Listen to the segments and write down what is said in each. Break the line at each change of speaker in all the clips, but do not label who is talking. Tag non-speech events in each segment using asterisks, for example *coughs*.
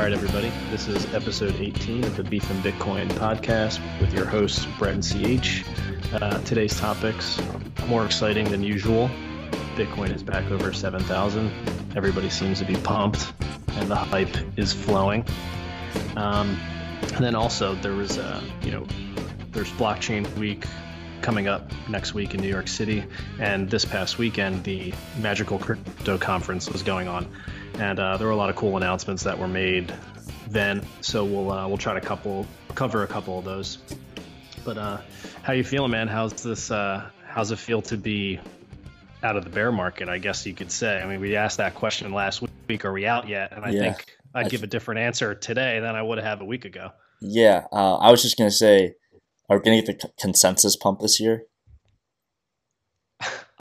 All right, everybody. This is episode 18 of the Beef and Bitcoin podcast with your hosts, Brett and CH. Uh, today's topics more exciting than usual. Bitcoin is back over 7,000. Everybody seems to be pumped, and the hype is flowing. Um, and then also there was, uh, you know, there's blockchain week coming up next week in New York City, and this past weekend the Magical Crypto Conference was going on and uh, there were a lot of cool announcements that were made then. So we'll uh, we'll try to couple cover a couple of those. But uh, how you feeling, man? How's this? Uh, how's it feel to be out of the bear market? I guess you could say. I mean, we asked that question last week. Are we out yet? And I yeah. think I'd I give a different answer today than I would have a week ago.
Yeah, uh, I was just gonna say, are we gonna get the consensus pump this year?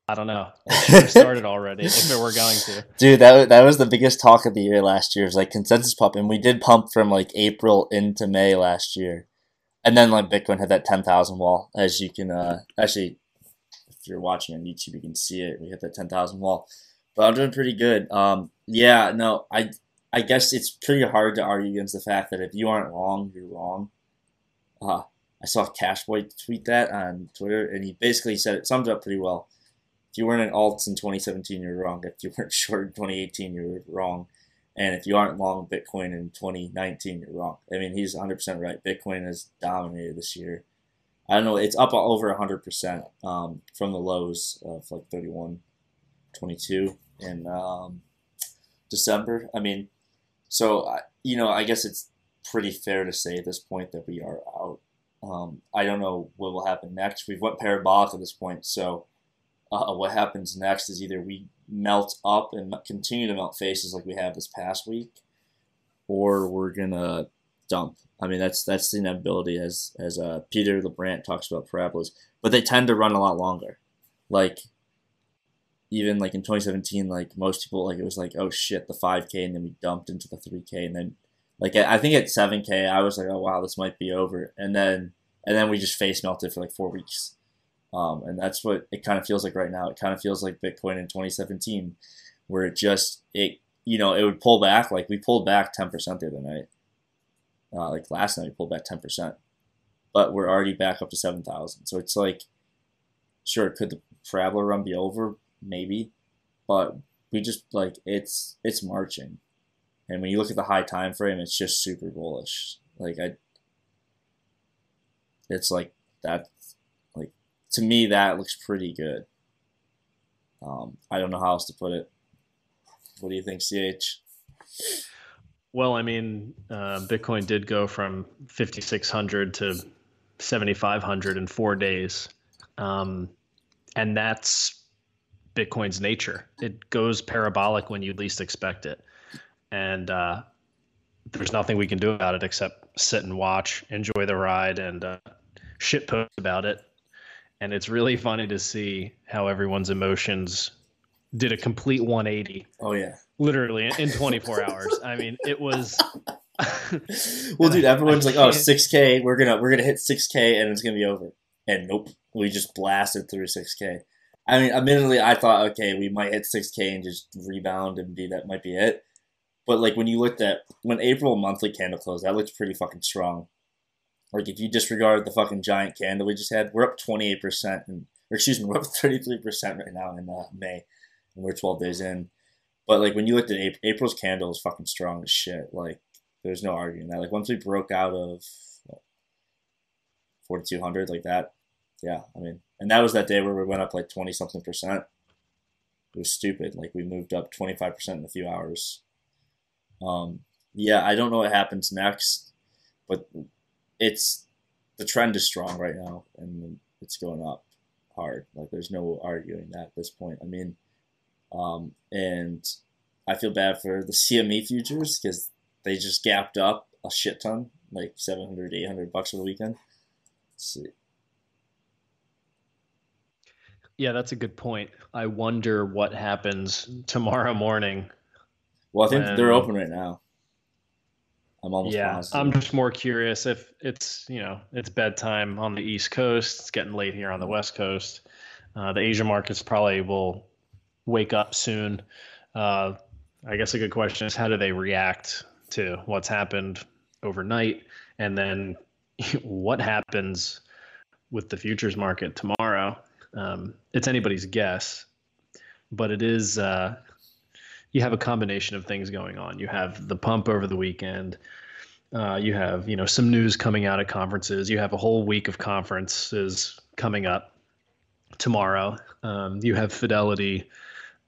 I don't know. *laughs* It started already if it were going to.
Dude, that that was the biggest talk of the year last year. It was like consensus pump, and we did pump from like April into May last year, and then like Bitcoin had that ten thousand wall. As you can uh, actually, if you're watching on YouTube, you can see it. We hit that ten thousand wall, but I'm doing pretty good. Um, yeah, no, I I guess it's pretty hard to argue against the fact that if you aren't wrong, you're wrong. Uh, I saw Cashboy tweet that on Twitter, and he basically said it summed up pretty well if you weren't in alts in 2017, you're wrong. If you weren't *laughs* short in 2018, you're wrong. And if you aren't long Bitcoin in 2019, you're wrong. I mean, he's 100% right. Bitcoin has dominated this year. I don't know, it's up over 100% um, from the lows of like 31, 22 in um, December. I mean, so, you know, I guess it's pretty fair to say at this point that we are out. Um, I don't know what will happen next. We've went parabolic at this point, so uh, what happens next is either we melt up and continue to melt faces like we have this past week, or we're gonna dump. I mean, that's that's the inevitability as as uh, Peter L. Brandt talks about parabolas, but they tend to run a lot longer. Like even like in 2017, like most people, like it was like, oh shit, the 5K, and then we dumped into the 3K, and then like I think at 7K, I was like, oh wow, this might be over, and then and then we just face melted for like four weeks. Um, and that's what it kind of feels like right now. It kind of feels like Bitcoin in 2017, where it just it you know it would pull back. Like we pulled back 10% the other night. Uh, like last night we pulled back 10%, but we're already back up to 7,000. So it's like, sure, could the Traveler run be over? Maybe, but we just like it's it's marching, and when you look at the high time frame, it's just super bullish. Like I, it's like that to me, that looks pretty good. Um, I don't know how else to put it. What do you think, CH?
Well, I mean, uh, Bitcoin did go from 5,600 to 7,500 in four days. Um, and that's Bitcoin's nature. It goes parabolic when you least expect it. And uh, there's nothing we can do about it except sit and watch, enjoy the ride, and uh, shit post about it and it's really funny to see how everyone's emotions did a complete 180.
Oh yeah,
literally in 24 hours. I mean, it was. *laughs*
well, dude, everyone's like, "Oh, 6K, we're gonna we're gonna hit 6K and it's gonna be over." And nope, we just blasted through 6K. I mean, admittedly, I thought, okay, we might hit 6K and just rebound and be that might be it. But like when you looked at when April monthly candle closed, that looked pretty fucking strong. Like if you disregard the fucking giant candle we just had, we're up 28%, and, or excuse me, *laughs* we're up 33% right now in uh, May, and we're 12 days in. But like when you looked at April, April's candle is fucking strong as shit. Like there's no arguing that. Like once we broke out of 4200 like that, yeah, I mean, and that was that day where we went up like 20 something percent. It was stupid. Like we moved up 25% in a few hours. Um, yeah, I don't know what happens next, but it's the trend is strong right now, and it's going up hard. Like there's no arguing that at this point. I mean, um, and I feel bad for the CME futures because they just gapped up a shit ton, like 700, 800 bucks for the weekend. Let's see.
Yeah, that's a good point. I wonder what happens tomorrow morning.
Well, I think when... they're open right now. I'm almost
yeah.
Positive.
I'm just more curious if it's you know it's bedtime on the East Coast. It's getting late here on the West Coast. Uh, the Asia markets probably will wake up soon. Uh, I guess a good question is how do they react to what's happened overnight and then *laughs* what happens with the futures market tomorrow. Um, it's anybody's guess, but it is. Uh, you have a combination of things going on. You have the pump over the weekend. Uh, you have you know some news coming out at conferences. You have a whole week of conferences coming up tomorrow. Um, you have Fidelity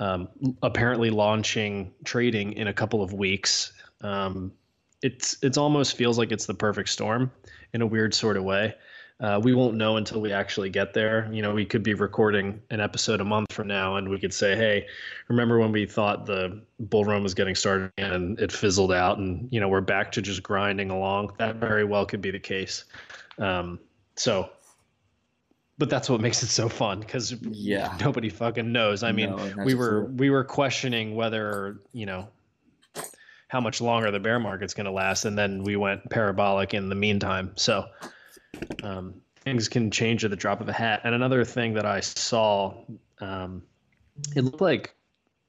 um, apparently launching trading in a couple of weeks. Um, it's it's almost feels like it's the perfect storm in a weird sort of way. Uh, we won't know until we actually get there. You know, we could be recording an episode a month from now, and we could say, "Hey, remember when we thought the bull run was getting started and it fizzled out, and you know we're back to just grinding along." That very well could be the case. Um, so, but that's what makes it so fun because
yeah,
nobody fucking knows. I mean, no, we were true. we were questioning whether you know how much longer the bear market's going to last, and then we went parabolic in the meantime. So um, things can change at the drop of a hat. And another thing that I saw, um, it looked like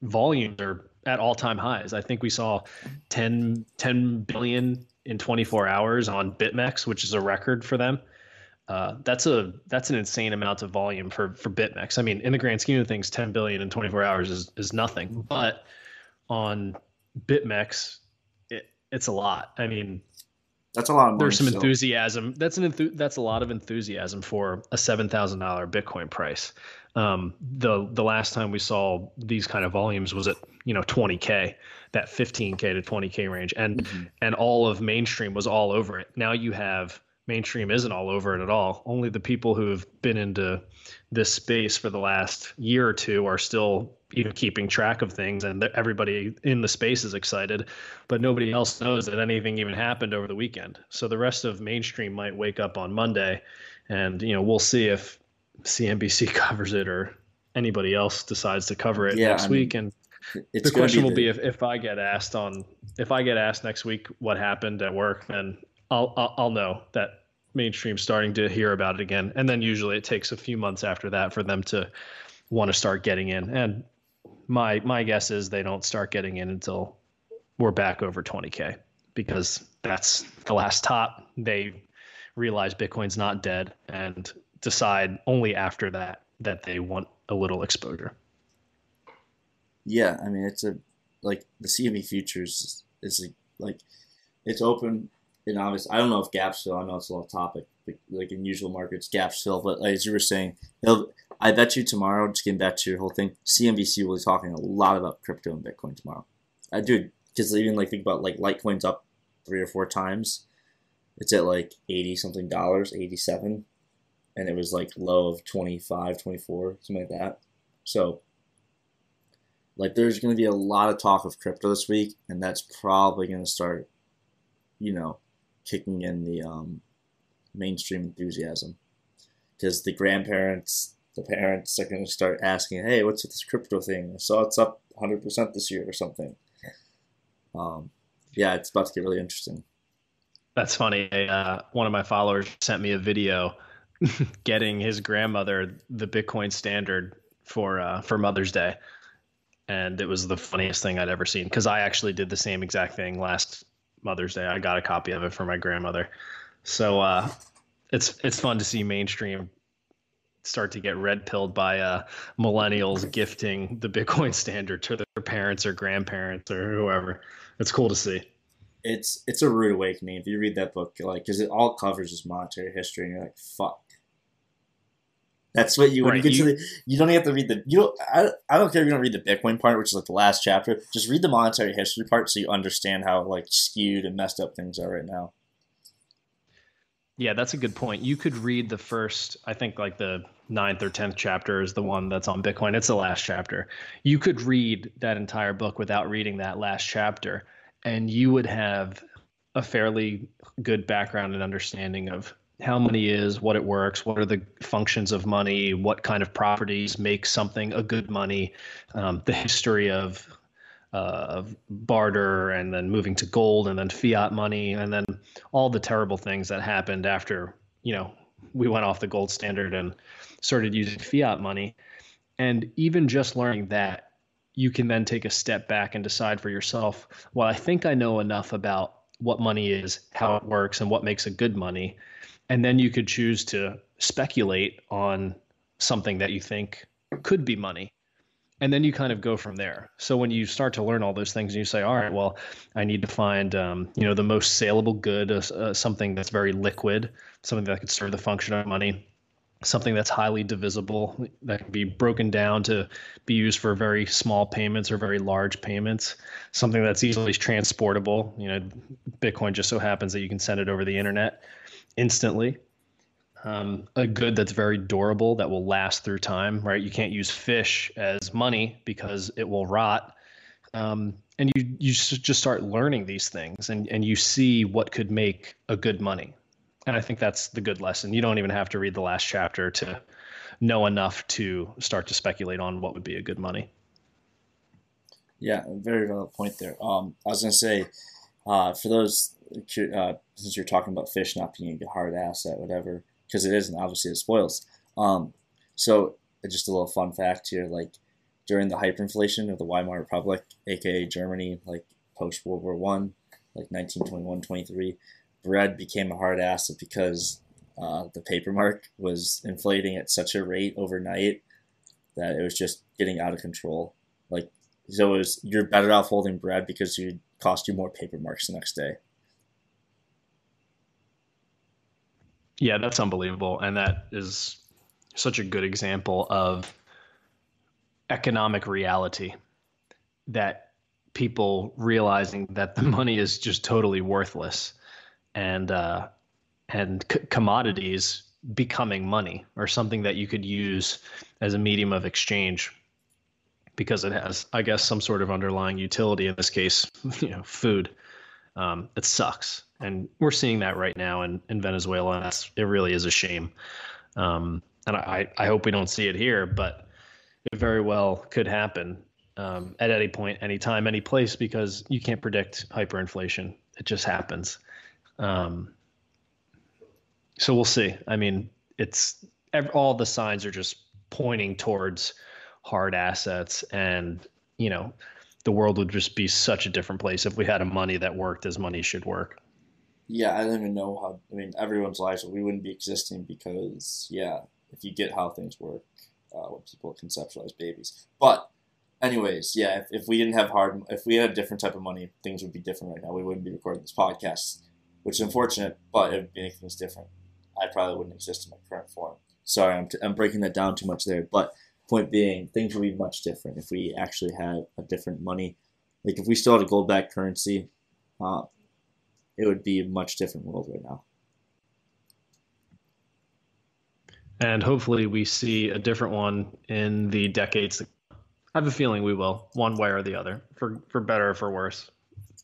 volumes are at all time highs. I think we saw 10, 10 billion in 24 hours on BitMEX, which is a record for them. Uh, that's a that's an insane amount of volume for for BitMEX. I mean, in the grand scheme of things, 10 billion in 24 hours is is nothing. But on BitMEX, it, it's a lot. I mean,
that's a lot.
There's some still. enthusiasm. That's an enthu- that's a lot of enthusiasm for a seven thousand dollar Bitcoin price. Um, the the last time we saw these kind of volumes was at you know 20k, that 15k to 20k range, and mm-hmm. and all of mainstream was all over it. Now you have mainstream isn't all over it at all. Only the people who have been into this space for the last year or two are still even keeping track of things, and everybody in the space is excited, but nobody else knows that anything even happened over the weekend. So the rest of mainstream might wake up on Monday, and you know we'll see if CNBC *laughs* covers it or anybody else decides to cover it yeah, next I mean, week. And the question will the... be if, if I get asked on if I get asked next week what happened at work, then I'll, I'll, I'll know that mainstream starting to hear about it again. And then usually it takes a few months after that for them to want to start getting in. And my my guess is they don't start getting in until we're back over 20k because that's the last top. They realize Bitcoin's not dead and decide only after that that they want a little exposure.
Yeah, I mean it's a like the CME futures is, a, like it's open and obviously, I don't know if gaps fill. I know it's a little topic, like in usual markets, gaps fill. But as you were saying, I bet you tomorrow, just getting back to your whole thing, CNBC will be talking a lot about crypto and Bitcoin tomorrow. I do, because even like think about like Litecoin's up three or four times. It's at like 80 something dollars, 87. And it was like low of 25, 24, something like that. So, like, there's going to be a lot of talk of crypto this week, and that's probably going to start, you know, kicking in the um, mainstream enthusiasm because the grandparents, the parents are going to start asking, "Hey, what's with this crypto thing? I saw it's up 100% this year or something." Um, yeah, it's about to get really interesting.
That's funny. Uh, one of my followers sent me a video *laughs* getting his grandmother the Bitcoin standard for uh, for Mother's Day, and it was the funniest thing I'd ever seen because I actually did the same exact thing last Mother's Day. I got a copy of it for my grandmother. So uh, it's it's fun to see mainstream start to get red pilled by uh, millennials gifting the Bitcoin standard to their parents or grandparents or whoever. It's cool to see.
It's it's a rude awakening if you read that book, like because it all covers this monetary history, and you're like, fuck. That's what you when right, you get you, to the you don't have to read the you don't I, I don't care if you don't read the Bitcoin part, which is like the last chapter. Just read the monetary history part so you understand how like skewed and messed up things are right now.
Yeah, that's a good point. You could read the first, I think like the ninth or tenth chapter is the one that's on Bitcoin. It's the last chapter. You could read that entire book without reading that last chapter, and you would have a fairly good background and understanding of how money is, what it works, what are the functions of money, what kind of properties make something a good money, um, the history of uh, of barter and then moving to gold and then fiat money and then all the terrible things that happened after you know we went off the gold standard and started using fiat money and even just learning that you can then take a step back and decide for yourself, well, I think I know enough about what money is, how it works, and what makes a good money. And then you could choose to speculate on something that you think could be money. And then you kind of go from there. So when you start to learn all those things, and you say, "All right, well, I need to find, um, you know, the most saleable good, uh, uh, something that's very liquid, something that could serve the function of money, something that's highly divisible that can be broken down to be used for very small payments or very large payments something that's easily transportable you know bitcoin just so happens that you can send it over the internet instantly um, a good that's very durable that will last through time right you can't use fish as money because it will rot um, and you you just start learning these things and, and you see what could make a good money and I think that's the good lesson. You don't even have to read the last chapter to know enough to start to speculate on what would be a good money.
Yeah, very valid point there. Um, I was gonna say, uh, for those uh, since you're talking about fish not being a hard asset, whatever, because it isn't. Obviously, it spoils. Um, so just a little fun fact here, like during the hyperinflation of the Weimar Republic, aka Germany, like post World War One, like 1921, 23 bread became a hard asset because uh, the paper mark was inflating at such a rate overnight that it was just getting out of control. Like so, it was you're better off holding bread because it cost you more paper marks the next day.
Yeah, that's unbelievable, and that is such a good example of economic reality that people realizing that the *laughs* money is just totally worthless and uh, and c- commodities becoming money or something that you could use as a medium of exchange because it has, I guess, some sort of underlying utility. In this case, *laughs* you know, food. Um, it sucks, and we're seeing that right now in, in Venezuela, and that's it. Really is a shame. Um, and I, I hope we don't see it here, but it very well could happen um, at any point, any time, any place, because you can't predict hyperinflation. It just happens. Um, so we'll see. I mean, it's all the signs are just pointing towards hard assets, and you know, the world would just be such a different place if we had a money that worked as money should work.
Yeah, I don't even know how. I mean, everyone's lives we wouldn't be existing because yeah, if you get how things work, uh, what people conceptualize babies. But anyways, yeah, if, if we didn't have hard, if we had a different type of money, things would be different right now. We wouldn't be recording this podcast which is unfortunate, but it would make things different. I probably wouldn't exist in my current form. Sorry, I'm, t- I'm breaking that down too much there. But point being, things would be much different if we actually had a different money. Like if we still had a gold backed currency, uh, it would be a much different world right now.
And hopefully, we see a different one in the decades. I have a feeling we will, one way or the other, for for better or for worse.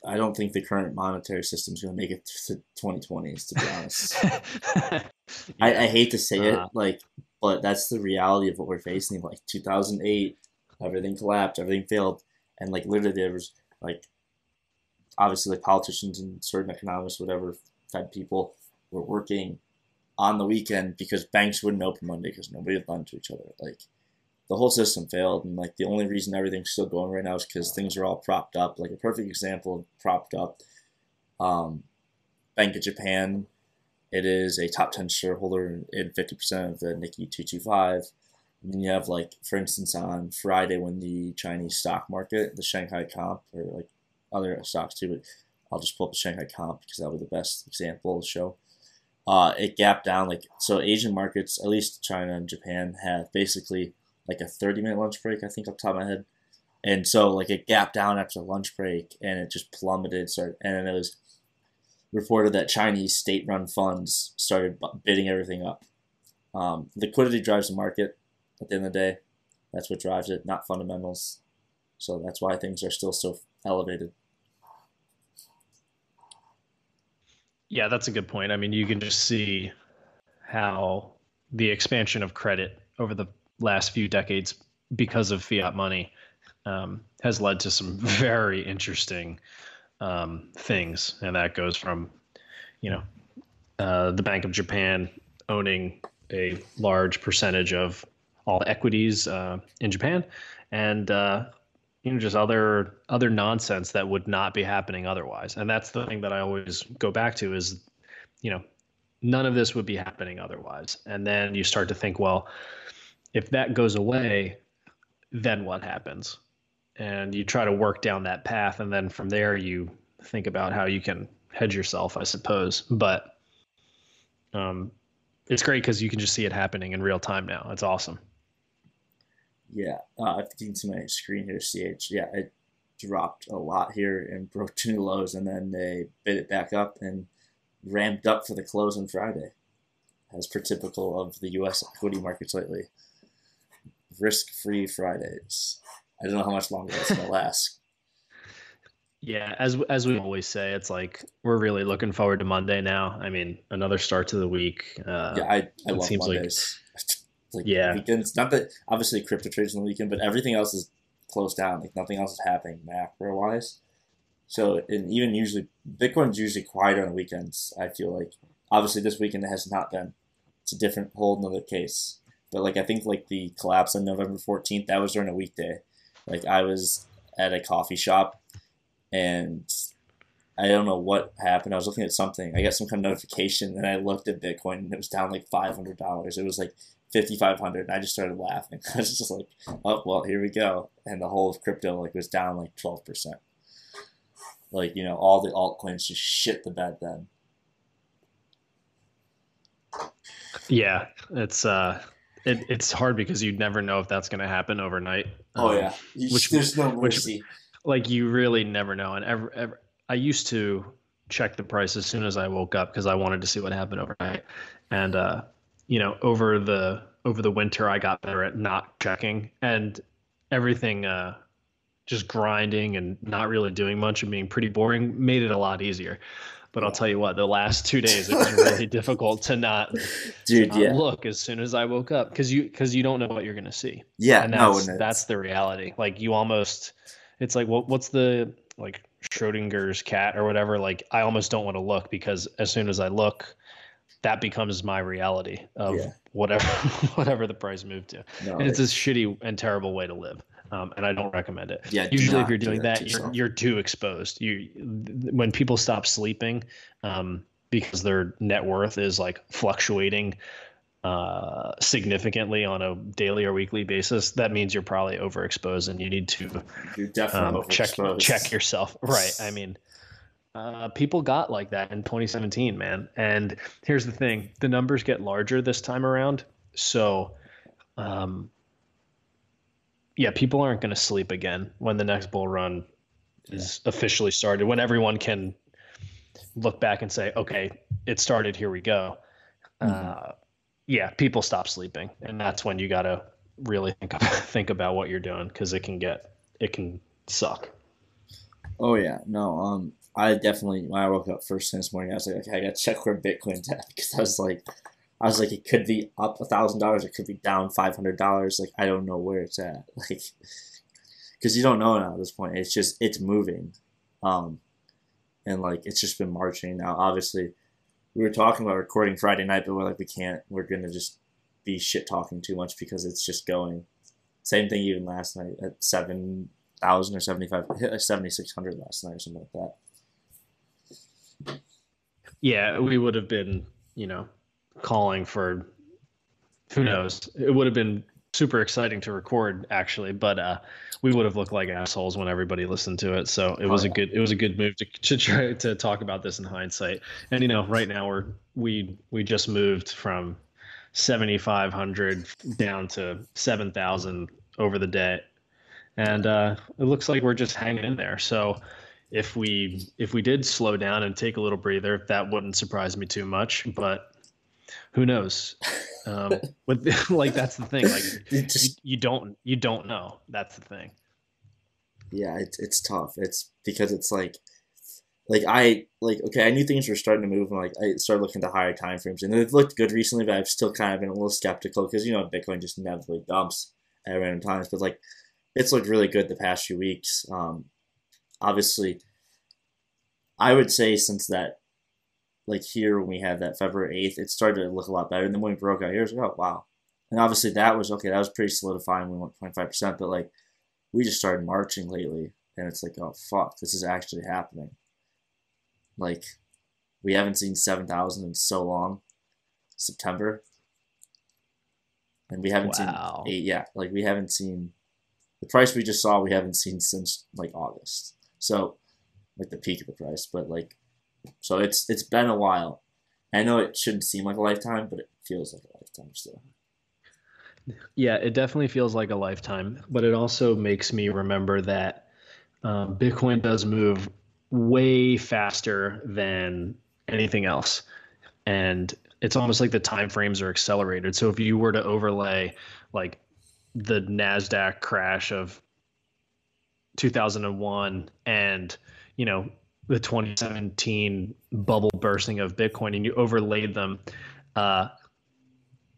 I don't think the current monetary system is going to make it to 2020s. To be honest, yeah. *laughs* I, I, hate to say uh-huh. it, like, but that's the reality of what we're facing. Like 2008, everything collapsed, everything failed, and like literally there was like, obviously like politicians and certain economists, whatever, Fed people were working on the weekend because banks wouldn't open Monday because nobody would lend to each other. Like the whole system failed, and like the only reason everything's still going right now is because things are all propped up. Like a perfect example propped up, um, Bank of Japan. It is a top ten shareholder in fifty percent of the Nikkei two two five. And you have like, for instance, on Friday when the Chinese stock market, the Shanghai Comp, or like other stocks too, but I'll just pull up the Shanghai Comp because that'll be the best example to show. Uh, it gapped down like so. Asian markets, at least China and Japan, have basically like a 30 minute lunch break, I think, off top of my head. And so, like, it gapped down after lunch break and it just plummeted. Started, and then it was reported that Chinese state run funds started bidding everything up. Um, liquidity drives the market at the end of the day. That's what drives it, not fundamentals. So that's why things are still so elevated.
Yeah, that's a good point. I mean, you can just see how the expansion of credit over the last few decades because of fiat money um, has led to some *laughs* very interesting um, things, and that goes from, you know, uh, the Bank of Japan owning a large percentage of all equities uh, in Japan, and uh, you know just other other nonsense that would not be happening otherwise. And that's the thing that i always go back to is you know none of this would be happening otherwise. And then you start to think well if that goes away then what happens and you try to work down that path and then from there you think about how you can hedge yourself i suppose but um, it's great because you can just see it happening in real time now it's awesome
yeah, uh, I can see my screen here, CH. Yeah, it dropped a lot here and *laughs* broke two lows, and then they bid it back up and ramped up for the close on Friday, as per typical of the U.S. equity markets lately. Risk-free Fridays. I don't know how much longer that's gonna *laughs* last.
Yeah, as as we always say, it's like we're really looking forward to Monday now. I mean, another start to the week. Uh,
yeah, I, I love Mondays. Like *laughs* like yeah. weekends. Not that obviously crypto trades on the weekend, but everything else is closed down. Like nothing else is happening macro wise. So and even usually Bitcoin's usually quieter on the weekends. I feel like obviously this weekend it has not been. It's a different whole another case. But like I think like the collapse on November fourteenth that was during a weekday. Like I was at a coffee shop and I don't know what happened. I was looking at something. I got some kind of notification, and I looked at Bitcoin, and it was down like five hundred dollars. It was like 5500 and i just started laughing *laughs* i was just like oh well here we go and the whole of crypto like was down like 12% like you know all the altcoins just shit the bed then
yeah it's uh it, it's hard because you'd never know if that's going to happen overnight
oh um, yeah. You, which there's no mercy which,
like you really never know. And ever, ever i used to check the price as soon as i woke up because i wanted to see what happened overnight. And uh you know over the over the winter I got better at not checking. And everything uh, just grinding and not really doing much and being pretty boring made it a lot easier. But I'll tell you what, the last two days it was really *laughs* difficult to not,
Dude,
to
yeah.
look as soon as I woke up because you because you don't know what you're gonna see.
Yeah,
and that's no, that's the reality. Like you almost, it's like what what's the like Schrodinger's cat or whatever. Like I almost don't want to look because as soon as I look, that becomes my reality of yeah. whatever *laughs* whatever the price moved to. No, and it's a shitty and terrible way to live. Um, and I don't recommend it.
Yeah,
usually if you're doing do that, that you're, you're too exposed. You when people stop sleeping um, because their net worth is like fluctuating uh, significantly on a daily or weekly basis, that means you're probably overexposed and you need to um, check check yourself. *laughs* Right. I mean, uh, people got like that in 2017, man. And here's the thing: the numbers get larger this time around. So, um, yeah, people aren't going to sleep again when the next bull run is officially started. When everyone can look back and say, "Okay, it started. Here we go." Mm-hmm. Uh, yeah, people stop sleeping, and that's when you got to really think about, *laughs* think about what you're doing because it can get it can suck.
Oh yeah, no. Um, I definitely when I woke up first thing this morning, I was like, okay, I gotta check where Bitcoin's at because I was like, I was like, it could be up a thousand dollars, it could be down five hundred dollars. Like I don't know where it's at, *laughs* like because you don't know now at this point. It's just it's moving, um, and like it's just been marching now. Obviously, we were talking about recording Friday night, but we're like we can't. We're gonna just be shit talking too much because it's just going. Same thing even last night at seven thousand or seventy five. Like *laughs* seventy six hundred last night or something like that.
Yeah, we would have been, you know, calling for who knows. It would have been super exciting to record actually, but uh, we would have looked like assholes when everybody listened to it. So it was a good it was a good move to, to try to talk about this in hindsight. And you know, right now we're we we just moved from 7500 down to 7000 over the day. And uh, it looks like we're just hanging in there. So if we if we did slow down and take a little breather, that wouldn't surprise me too much. But who knows? Um, *laughs* with *laughs* like that's the thing. Like *laughs* just, you, you, don't you don't know. That's the thing.
Yeah, it's it's tough. It's because it's like like I like okay, I knew things were starting to move, and like I started looking the higher time frames, and it looked good recently, but I've still kind of been a little skeptical because you know Bitcoin just inevitably dumps at random times. But like it's looked really good the past few weeks. Um, obviously, I would say since that, like here when we had that February 8th, it started to look a lot better. And then when we broke out here, it was like, oh, wow. And obviously that was, okay, that was pretty solidifying. We went 25%, but like we just started marching lately, and it's like, oh fuck, this is actually happening. Like, we haven't seen seven thousand in so long. September, and we haven't
Wow.
seen eight. Yeah, like we haven't seen the price we just saw. We haven't seen since like August. So, like the peak of the price, but like, so it's it's been a while. I know it shouldn't seem like a lifetime, but it feels like a lifetime still.
Yeah, it definitely feels like a lifetime, but it also makes me remember that um, Bitcoin does move way faster than anything else, and it's almost like the time frames are accelerated. So if you were to overlay like the Nasdaq crash of 2001 and you know the 2017 bubble bursting of Bitcoin, and you overlaid them, uh,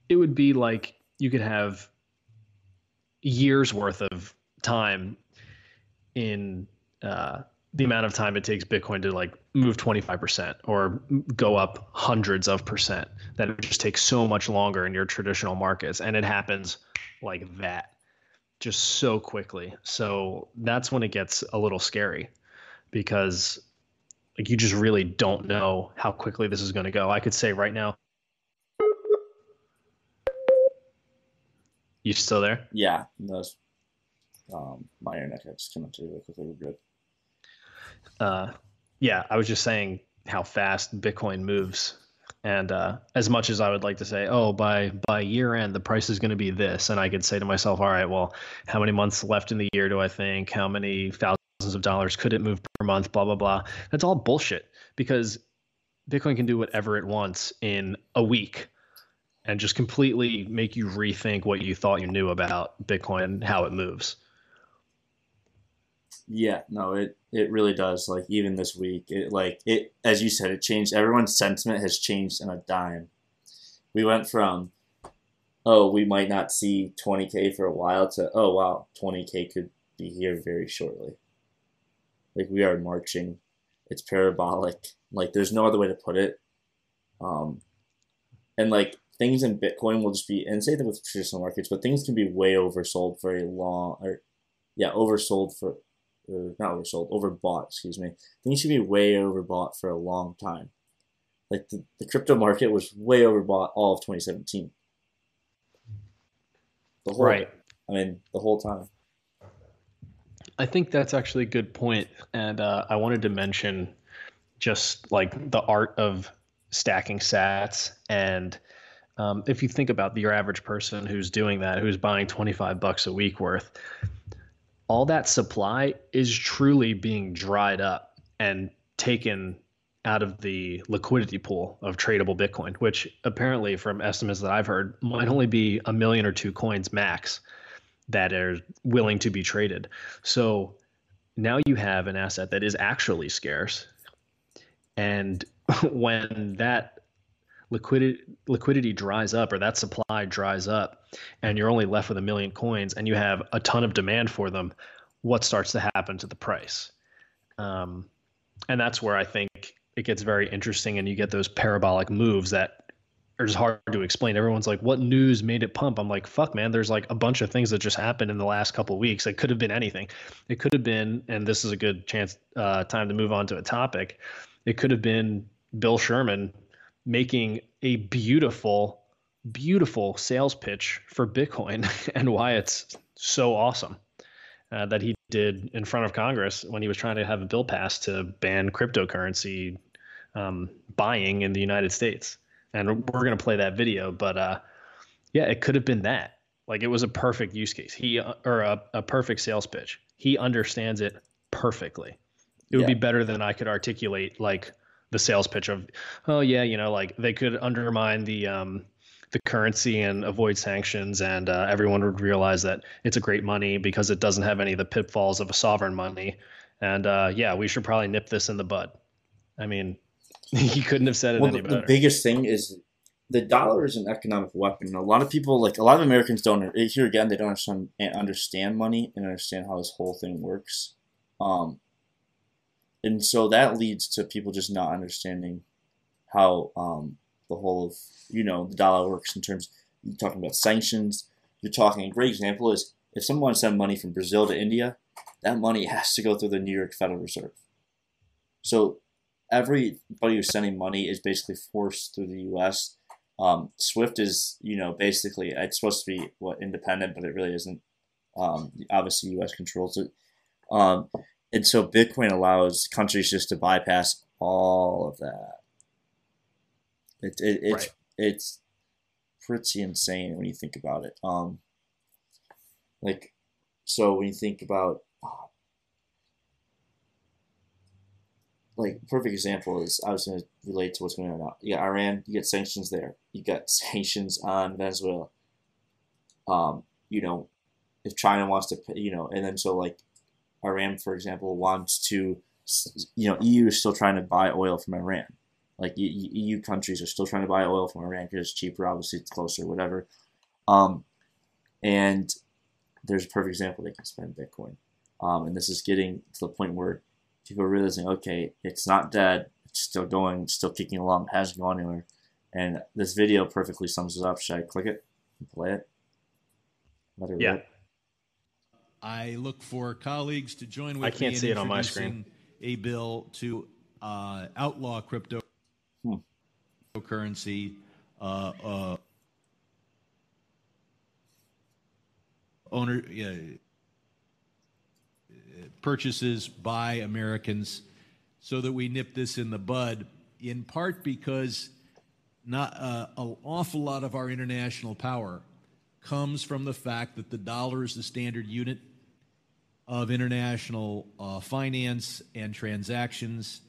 it would be like you could have years worth of time in uh, the amount of time it takes Bitcoin to like move 25% or go up hundreds of percent. That it just take so much longer in your traditional markets. And it happens like that just so quickly. So that's when it gets a little scary because like you just really don't know how quickly this is going to go. I could say right now. You still there?
Yeah, those. Um, my internet just came up to really quickly. We're good.
Uh, yeah, I was just saying how fast Bitcoin moves, and uh, as much as I would like to say, oh, by by year end the price is going to be this, and I could say to myself, all right, well, how many months left in the year do I think? How many thousands of dollars could it move per month? Blah blah blah. That's all bullshit because Bitcoin can do whatever it wants in a week. And just completely make you rethink what you thought you knew about Bitcoin and how it moves.
Yeah, no, it it really does. Like even this week, it like it as you said, it changed. Everyone's sentiment has changed in a dime. We went from, oh, we might not see 20k for a while to oh wow, 20k could be here very shortly. Like we are marching. It's parabolic. Like there's no other way to put it. Um, and like things in Bitcoin will just be and say that with traditional markets, but things can be way oversold for a long or yeah, oversold for or not oversold, overbought, excuse me. Things should be way overbought for a long time. Like the, the crypto market was way overbought all of 2017. The whole,
Right.
I mean, the whole time.
I think that's actually a good point, and uh, I wanted to mention just like the art of stacking sats and um, if you think about your average person who's doing that who's buying 25 bucks a week worth all that supply is truly being dried up and taken out of the liquidity pool of tradable bitcoin which apparently from estimates that i've heard might only be a million or two coins max that are willing to be traded. So now you have an asset that is actually scarce. And *laughs* when that liquidity liquidity dries up or that supply dries up and you're only left with a million coins and you have a ton of demand for them what starts to happen to the price? Um, and that's where i think it gets very interesting and you get those parabolic moves that are just hard to explain. Everyone's like what news made it pump? I'm like fuck man there's like a bunch of things that just happened in the last couple weeks. It could have been anything. It could have been and this is a good chance uh, time to move on to a topic. It could have been bill sherman making a beautiful, beautiful sales pitch for Bitcoin *laughs* and why it's so awesome uh, that he did in front of Congress when he was trying to have a bill passed to ban cryptocurrency um, buying in the United States. And we're going to play that video, but uh, yeah, it could have been that. Like it was a perfect use case. He uh, or a, a perfect sales pitch. He understands it perfectly. It would
Yeah.
be better than I could articulate like the sales pitch of, oh yeah, you know, like they could undermine the um, the currency and avoid sanctions, and uh, everyone would realize that it's a great money because it doesn't have any of the pitfalls of a sovereign money. And uh, yeah, we should probably nip this in the bud. I mean, *laughs* he couldn't have said it
Well,
any
the,
better.
the biggest thing is the dollar is an economic weapon. A lot of people, like a lot of Americans, don't. Here again, they don't understand understand money and understand how this whole thing works. Um, and so that leads to people just not understanding how um, the whole of you know the dollar works in terms. You're talking about sanctions. You're talking. A great example is if someone wants to send money from Brazil to India, that money has to go through the New York Federal Reserve. So everybody who's sending money is basically forced through the U.S. Um, Swift is, you know, basically it's supposed to be what independent, but it really isn't. Um, obviously, U.S. controls it, um, and so Bitcoin allows countries just to bypass all of that. It, it it's right. it's pretty insane when you think about it. Um, like, so when you think about like perfect example is I was going to relate to what's going on now. You got Iran, you get sanctions there. You got *laughs* sanctions on Venezuela. Um, you know, if China wants to, you know, and then so like Iran, for example, wants to, you know, EU is still trying to buy oil from Iran. Like EU countries are still trying to buy oil from Iran because it's cheaper, obviously it's closer, whatever. Um, and there's a perfect example they can spend Bitcoin. Um, and this is getting to the point where people are realizing, okay, it's not dead, it's still going, still kicking along, it hasn't gone anywhere. And this video perfectly sums it up. Should I click it and play it?
Let it yeah. Rip?
I look for colleagues to join with
I can't see it on my screen.
A bill to uh, outlaw crypto hmm. currency. Uh, uh, owner purchases by Americans so that we nip this in the bud, in part because not uh, an awful lot of our international power comes from the fact that the dollar is the standard unit of international uh, finance and transactions.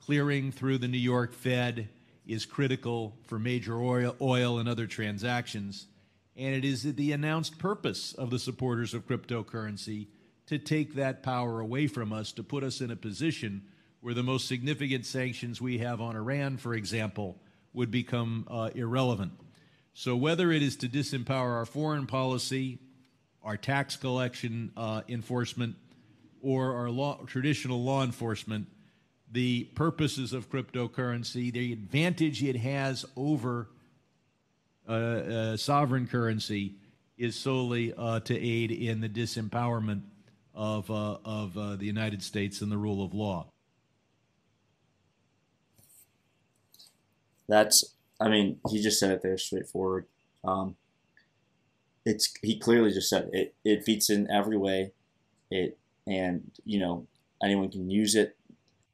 Clearing through the New York Fed is critical for major oil, oil and other transactions. And it is the announced purpose of the supporters of cryptocurrency to take that power away from us, to put us in a position where the most significant sanctions we have on Iran, for example, would become uh, irrelevant. So, whether it is to disempower our foreign policy, our tax collection uh, enforcement, or our law, traditional law enforcement, the purposes of cryptocurrency, the advantage it has over uh, uh sovereign currency, is solely uh, to aid in the disempowerment of, uh, of uh, the United States and the rule of law.
That's, I mean, he just said it there straightforward. Um, it's he clearly just said it. It fits in every way. It and you know anyone can use it.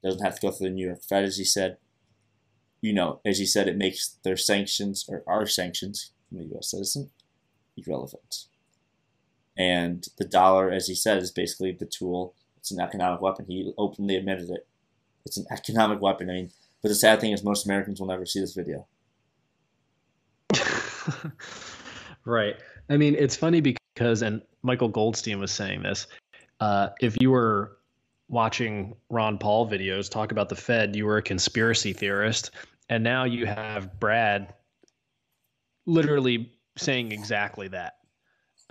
Doesn't have to go through the New York Fed, as he said. You know, as he said, it makes their sanctions or our sanctions from the U.S. citizen irrelevant. And the dollar, as he said, is basically the tool. It's an economic weapon. He openly admitted it. It's an economic weapon. I mean, but the sad thing is, most Americans will never see this video. *laughs*
right. I mean, it's funny because, and Michael Goldstein was saying this. Uh, if you were watching Ron Paul videos talk about the Fed, you were a conspiracy theorist, and now you have Brad literally saying exactly that.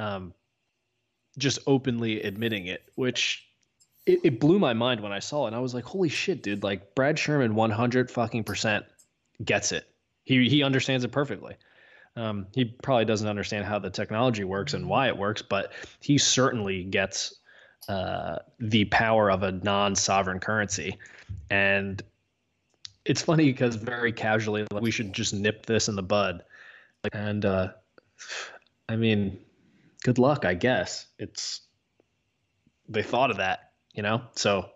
Um, just openly admitting it, which it, it, blew my mind when I saw it. And I was like, holy shit, dude! Like Brad Sherman, one hundred fucking percent gets it. He he understands it perfectly. Um, he probably doesn't understand how the technology works and why it works, but he certainly gets uh, the power of a non-sovereign currency. And it's funny because very casually, like, we should just nip this in the bud. And uh, I mean, good luck, I guess. It's they thought of that, you know. So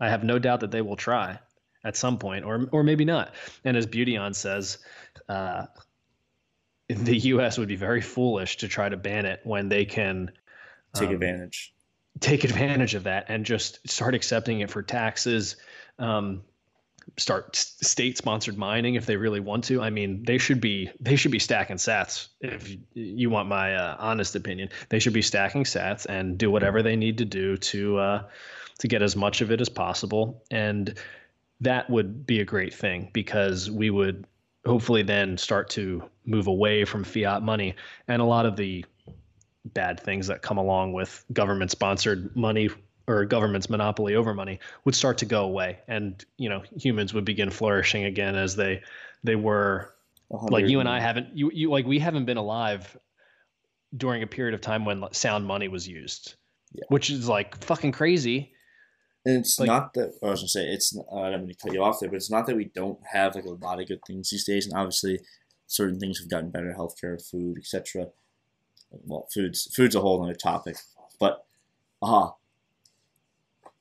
I have no doubt that they will try at some point, or or maybe not. And as Beautyon says, uh, *laughs* the U.S. would be very foolish to try to ban it when they can
take um, advantage,
take advantage of that, and just start accepting it for taxes. Um, start state sponsored mining if they really want to. I mean, they should be they should be stacking sats. If you want my uh, honest opinion, they should be stacking sats and do whatever they need to do to uh, to get as much of it as possible. And that would be a great thing because we would hopefully then start to move away from fiat money and a lot of the bad things that come along with government sponsored money or government's monopoly over money would start to go away and you know humans would begin flourishing again as they they were like you and I haven't you you like we haven't been alive during a period of time when sound money was used,
Yeah.
which is like fucking crazy.
And it's
Like-
not that I was gonna say it's. I'm gonna cut you off there, but it's not that we don't have like a lot of good things these days, and obviously, certain things have gotten better, healthcare, food, etc. Well, food's food's a whole other topic, but uh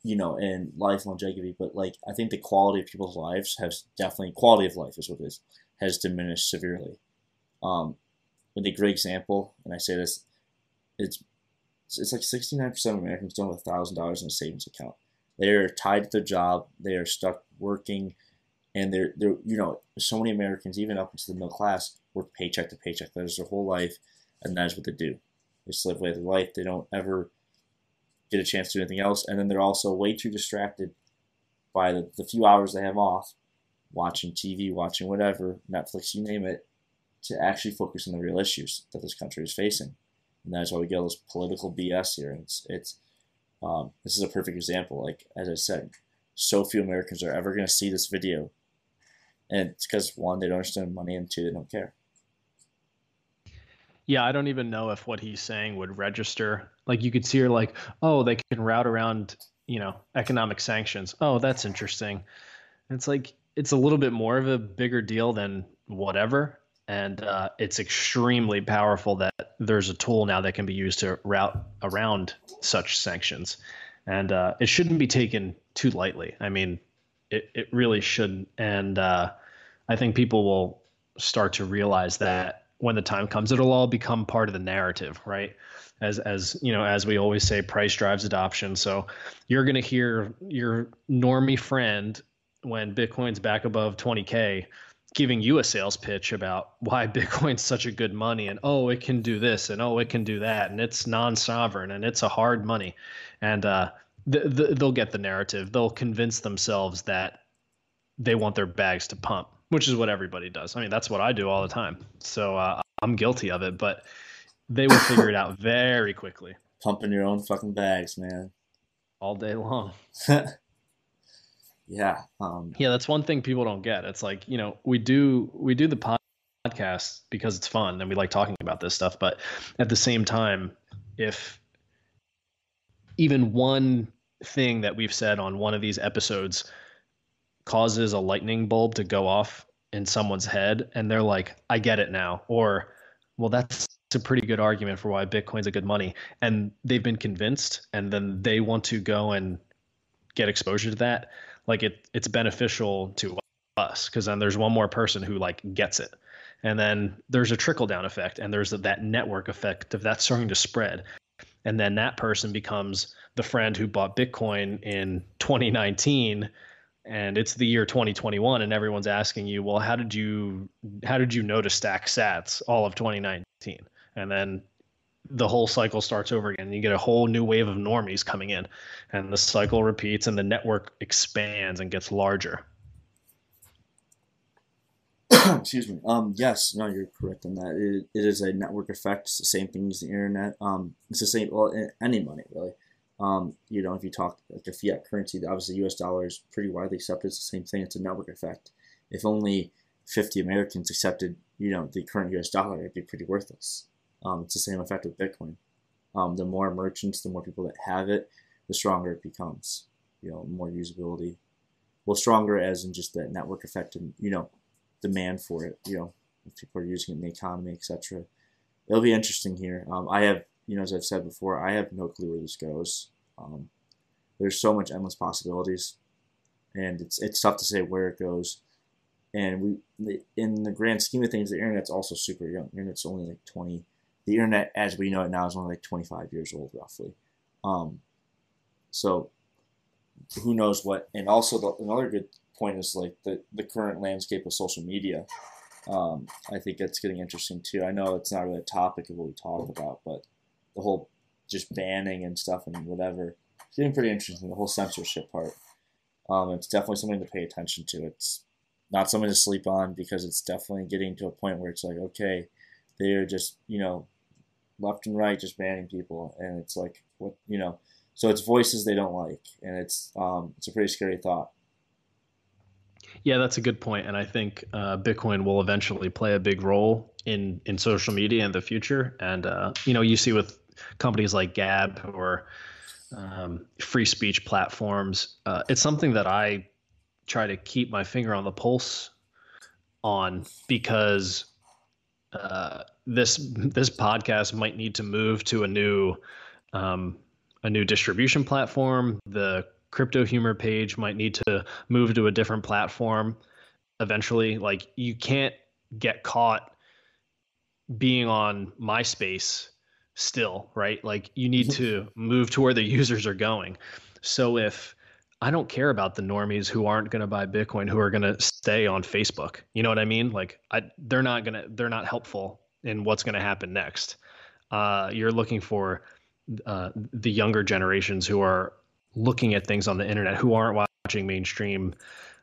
you know, and life longevity. But like, I think the quality of people's lives has definitely quality of life is what it is has diminished severely. Um, with a great example, and I say this, it's it's like sixty nine percent of Americans don't have thousand dollars in a savings account. They are tied to their job. They are stuck working, and they're they're you know so many Americans, even up into the middle class, work paycheck to paycheck. That is their whole life, and that is what they do. They just live with their life. They don't ever get a chance to do anything else, and then they're also way too distracted by the, the few hours they have off, watching TV, watching whatever Netflix, you name it, to actually focus on the real issues that this country is facing, and that's why we get all this political BS here. And it's it's um, this is a perfect example. Like as I said, so few Americans are ever going to see this video, and it's because one, they don't understand money, and two, they don't care.
Yeah, I don't even know if what he's saying would register. Like you could see her like, oh, they can route around, you know, economic sanctions. Oh, that's interesting. And it's like it's a little bit more of a bigger deal than whatever. And uh, it's extremely powerful that there's a tool now that can be used to route around such sanctions. And uh, it shouldn't be taken too lightly. I mean, it, it really shouldn't. And uh, I think people will start to realize that when the time comes, it'll all become part of the narrative, right? As as you know, as we always say, price drives adoption. So you're gonna hear your normie friend when Bitcoin's back above 20k giving you a sales pitch about why *laughs* Bitcoin's such a good money and oh it can do this and oh it can do that and it's non-sovereign and it's a hard money and uh, th- th- they'll get the narrative. They'll convince themselves that they want their bags to pump, which is what everybody does. I mean, that's what I do all the time. So uh, I'm guilty of it, but they will figure it out *laughs* very quickly,
Pumping your own fucking bags, man.
all day long. *laughs*
yeah. Um,
Yeah, that's one thing people don't get. It's like you know we do we do the podcast because it's fun and we like talking about this stuff, but at the same time, if even one thing that we've said on one of these episodes causes a lightning bulb to go off in someone's head and they're like i get it now or well that's a pretty good argument for why bitcoin's a good money and they've been convinced and then they want to go and get exposure to that. Like it it's beneficial to us because then there's one more person who like gets it. And then there's a trickle down effect and there's that network effect of that starting to spread. And then that person becomes the friend who bought bitcoin in 2019 and it's the year 2021 and everyone's asking you well how did you how did you know to stack sats all of 2019 and then the whole cycle starts over again you get a whole new wave of normies coming in and the cycle repeats and the network expands and gets larger *coughs*
excuse me. Um, yes, no, you're correct on that. It, it is a network effect. It's the same thing as the internet. Um, it's the same. Well, any money really. Um, you know, if you talk like a fiat currency, obviously the U.S. dollar is pretty widely accepted. It's the same thing. It's a network effect. If only 50 Americans accepted, you know, the current U.S. dollar, it'd be pretty worthless. Um, it's the same effect with Bitcoin. Um, the more merchants, the more people that have it, the stronger it becomes. You know, more usability. Well, stronger as in just the network effect and you know, demand for it. You know, if people are using it in the economy, etc. It'll be interesting here. Um, I have, you know, as I've said before, I have no clue where this goes. Um, there's so much endless possibilities, and it's it's tough to say where it goes. And we, in the grand scheme of things, the internet's also super young. The internet's only like 20. The internet, as we know it now, is only like 25 years old, roughly. Um, so who knows what? And also, the, another good point is like the the current landscape of social media. Um, I think it's getting interesting too. I know it's not really a topic of what we talk about, but the whole just banning and stuff and whatever, it's getting pretty interesting. The whole censorship part. Um, it's definitely something to pay attention to. It's not something to sleep on because it's definitely getting to a point where it's like, okay, they're just you know, left and right just banning people, and it's like what you know. So it's voices they don't like, and it's um, it's a pretty scary thought.
Yeah, that's a good point, and I think uh, Bitcoin will eventually play a big role in in social media in the future. And uh, you know, you see with companies like Gab or um, free speech platforms, uh, it's something that I try to keep my finger on the pulse on because uh, this this podcast might need to move to a new um, a new distribution platform. The crypto humor page might need to move to a different platform eventually. Like you can't get caught being on MySpace still, right? Like you need mm-hmm. to move to where the *laughs* users are going. So if I don't care about the normies who aren't going to buy Bitcoin, who are going to stay on Facebook. You know what I mean? Like, I, they're not going to, they're not helpful in what's going to happen next. Uh, you're looking for uh, the younger generations who are looking at things on the internet, who aren't watching mainstream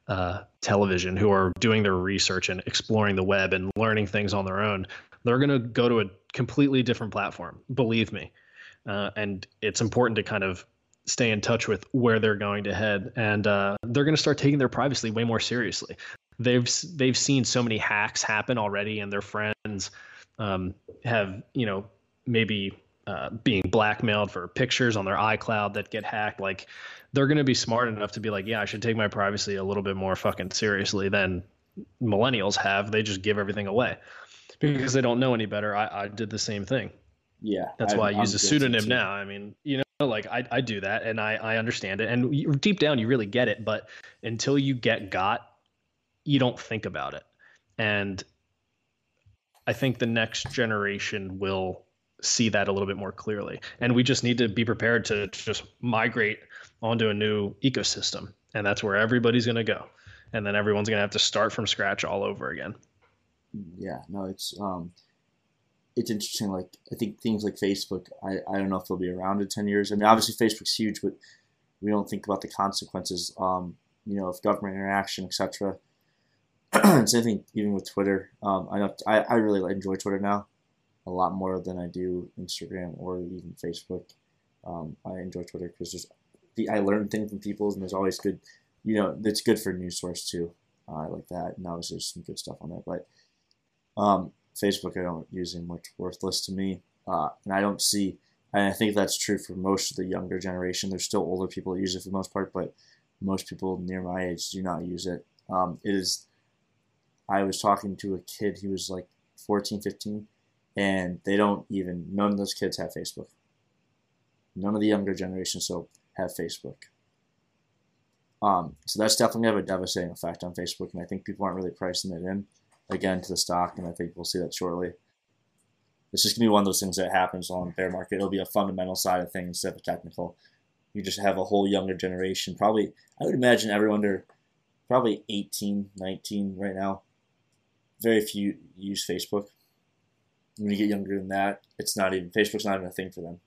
uh, television, who are doing their research and exploring the web and learning things on their own. They're going to go to a completely different platform, believe me. Uh, and it's important to kind of stay in touch with where they're going to head, and uh, they're going to start taking their privacy way more seriously. They've they've seen so many hacks happen already, and their friends um, have you know maybe uh, being blackmailed for pictures on their iCloud that get hacked. Like they're going to be smart enough to be like, yeah, I should take my privacy a little bit more fucking seriously than millennials have. They just give everything away because they don't know any better. I, I did the same thing.
Yeah,
that's why I, I use I'm a pseudonym now. I mean, you know like I, I do that and I, I understand it and you, deep down you really get it but until you get got you don't think about it and i think the next generation will see that a little bit more clearly and we just need to be prepared to just migrate onto a new ecosystem and that's where everybody's going to go and then everyone's going to have to start from scratch all over again
yeah no it's um it's interesting. Like I think things like Facebook, I, I don't know if they'll be around in ten years. I mean, obviously Facebook's huge, but we don't think about the consequences. Um, you know, of government interaction, etc. *clears throat* Same thing even with Twitter. Um, I know I, I really enjoy Twitter now, a lot more than I do Instagram or even Facebook. Um, I enjoy Twitter because there's the I learn things from people, and there's always good. You know, it's good for news source too. Uh, I like that, and obviously there's some good stuff on there. But um, Facebook, I don't use it much worthless to me, uh, and I don't see. And I think that's true for most of the younger generation. There's still older people that use it for the most part, but most people near my age do not use it. Um, it is. I was talking to a kid. He was like 14, 15, and they don't even. None of those kids have Facebook. None of the younger generation so have Facebook. Um, so that's definitely have a devastating effect on Facebook, and I think people aren't really pricing it in again to the stock, and I think we'll see that shortly. It's just gonna be one of those things that happens on the bear market. It'll be a fundamental side of things instead of technical. You just have a whole younger generation. Probably, I would imagine everyone under probably 18, 19 right now. Very few use Facebook. When you get younger than that, it's not even Facebook's not even a thing for them.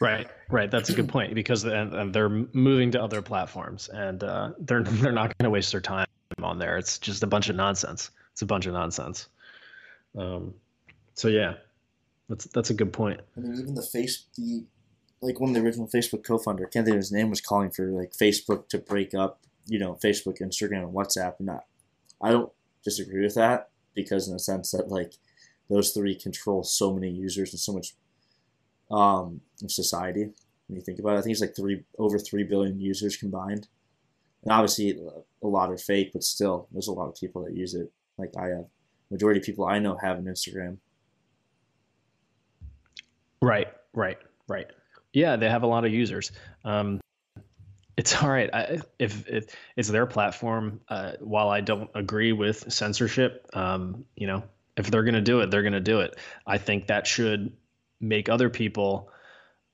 Right, right. That's a good point because they're moving to other platforms, and uh, they're they're not going to waste their time on there. It's just a bunch of nonsense. It's a bunch of nonsense. Um, so yeah, that's that's a good point.
I mean, even the face the like one of the original Facebook co-founder, can't think of his name, was calling for like Facebook to break up, you know, Facebook, Instagram, and WhatsApp. And I don't disagree with that because in the sense that like those three control so many users and so much um, society. When you think about it, I think it's like three over three billion users combined. And obviously, a lot are fake, but still, there's a lot of people that use it. Like I have, majority of people I know have an Instagram.
Right, right, right. Yeah, they have a lot of users. Um, it's *laughs* all right. I, if, if it's their platform, uh, while I don't agree with censorship, um, you know, if they're going to do it, they're going to do it. I think that should make other people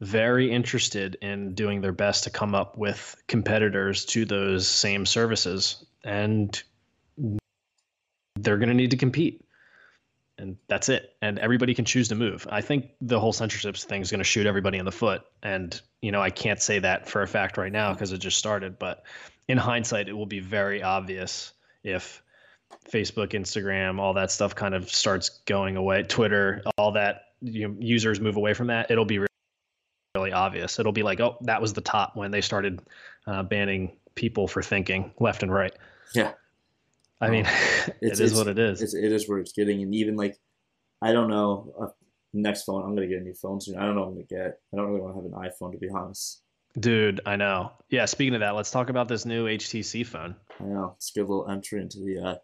very interested in doing their best to come up with competitors to those same services and they're going to need to compete. And that's it. And everybody can choose to move. I think the whole censorship thing is going to shoot everybody in the foot. And you know i can't say that for a fact right now because it just started but in hindsight it will be very obvious if facebook instagram all that stuff kind of starts going away twitter all that you know, users move away from that it'll be really obvious. It'll be like, oh, that was the top when they started uh, banning people for thinking left and right.
Yeah.
I mean, *laughs*
It's-
it is what it is.
It's, it is where it's getting, and even like, I don't know. Uh, next phone, I'm gonna get a new phone soon. I don't know what I'm gonna get. I don't really want to have an iPhone to be honest.
Dude, I know. Yeah, speaking of that, let's talk about this new HTC phone.
I know. Let's give a little entry into the. Uh,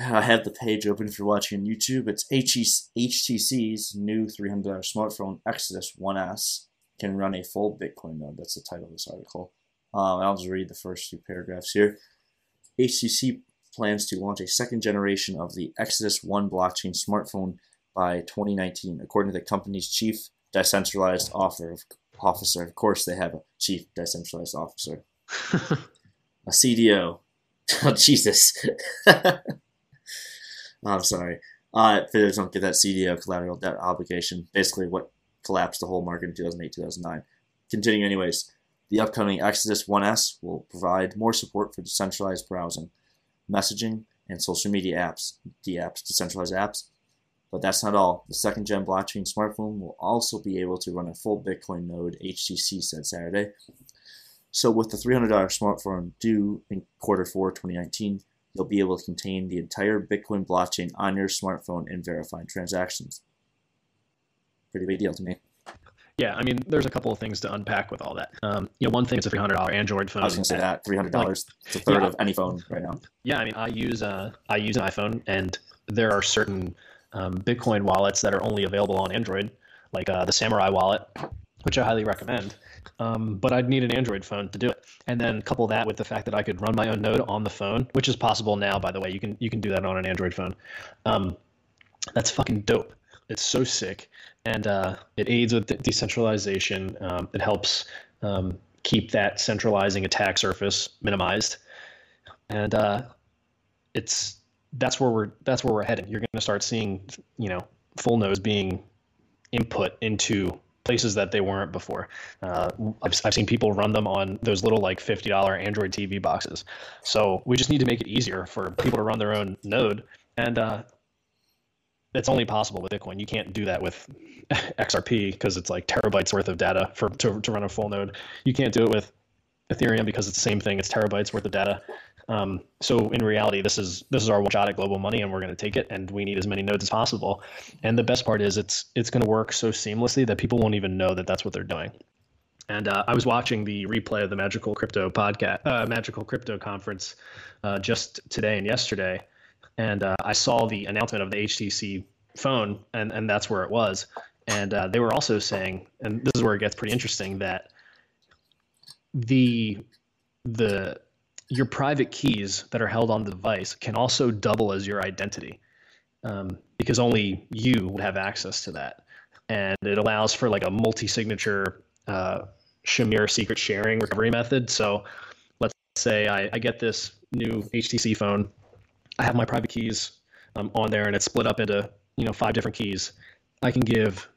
I have the page open if you're watching on YouTube. It's HTC's new $300 smartphone, Exodus 1S, can run a full Bitcoin node. That's the title of this article. Um, I'll just read the first two paragraphs here. HTC plans to launch a second generation of the Exodus 1 blockchain smartphone by 2019, according to the company's chief decentralized officer. Officer, of course, they have a chief decentralized officer *laughs* a CDO. *laughs* Oh Jesus! *laughs* I'm sorry. Uh, FDICs don't get that CDO collateral debt obligation. Basically, what collapsed the whole market in 2008, 2009. Continuing, anyways, the upcoming Exodus 1S will provide more support for decentralized browsing, messaging, and social media apps, DApps, decentralized apps. But that's not all. The second gen blockchain smartphone will also be able to run a full Bitcoin node, HTC said Saturday. So with the $300 smartphone due in quarter four 2019, you'll be able to contain the entire Bitcoin blockchain on your smartphone and verify transactions. Pretty big deal to me.
yeah, I mean, there's a couple of things to unpack with all that. Um, you know, one thing is a $300 Android phone.
I was gonna say that three hundred dollars. It's a third
Yeah.
of any phone right now.
Yeah, I mean, I use uh, I use an iPhone, and there are certain um, Bitcoin wallets that are only available on Android, like uh, the Samurai wallet, which I highly recommend. Um, but I'd need an Android phone to do it, and then couple that with the fact that I could run my own node on the phone, which is possible now. By the way, you can you can do that on an Android phone. Um, that's fucking dope. It's so sick, and uh, it aids with de- decentralization. Um, it helps um, keep that centralizing attack surface minimized, and uh, it's that's where we're that's where we're heading. You're going to start seeing you know full nodes being input into places that they weren't before. Uh, I've, I've seen people run them on those little like fifty dollar Android TV boxes. So we just need to make it easier for people to run their own node, and uh, it's only possible with Bitcoin. You can't do that with *laughs* XRP because it's like terabytes worth of data for to, to run a full node. You can't do it with Ethereum because it's the same thing. It's terabytes worth of data. Um, so in reality, this is this is our one shot at global money, and we're going to take it, and we need as many nodes as possible. And the best part is it's it's going to work so seamlessly that people won't even know that that's what they're doing. And uh, I was watching the replay of the Magical Crypto podcast, uh, Magical Crypto conference, uh, just today and yesterday, and uh, I saw the announcement of the HTC phone, and and that's where it was. And uh, they were also saying, and this is where it gets pretty interesting, that the the your private keys that are held on the device can also double as your identity um, because only you would have access to that. And it allows for like a multi-signature uh, shamir secret sharing recovery method. So let's say I, I get this new htc phone. I have my private keys um, on there and it's split up into you know five different keys. I can give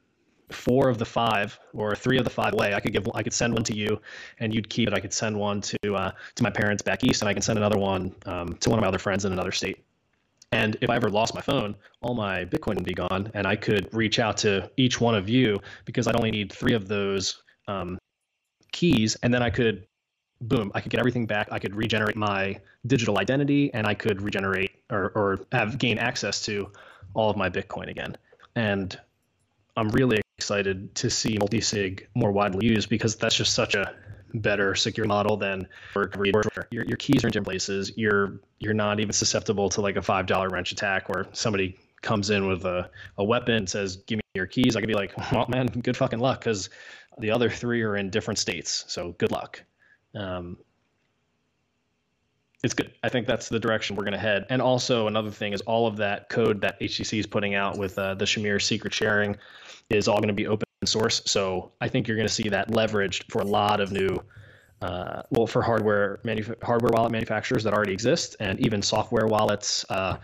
four of the five or three of the five away. I could give I could send one to you and you'd keep it. I could send one to uh, to my parents back east and I can send another one um, to one of my other friends in another state. And if I ever lost my phone, all my Bitcoin would be gone, and I could reach out to each one of you because I'd only need three of those um, keys, and then I could, boom, I could get everything back. I could regenerate my digital identity, and I could regenerate or, or have gain access to all of my Bitcoin again. And I'm really excited to see multi-sig more widely used because that's just such a better secure model than for your, your keys are in different places. You're you're not even susceptible to like a five dollar wrench attack where somebody comes in with a, a weapon and says, "Give me your keys." I could be like, *laughs* "Well, man, good fucking luck," because the other three are in different states. So good luck. Um, it's good. I think that's the direction we're going to head. And also another thing is all of that code that HTC is putting out with uh, the Shamir secret sharing is all going to be open source. So I think you're going to see that leveraged for a lot of new, uh, well, for hardware hardware wallet manufacturers that already exist, and even software wallets. Uh,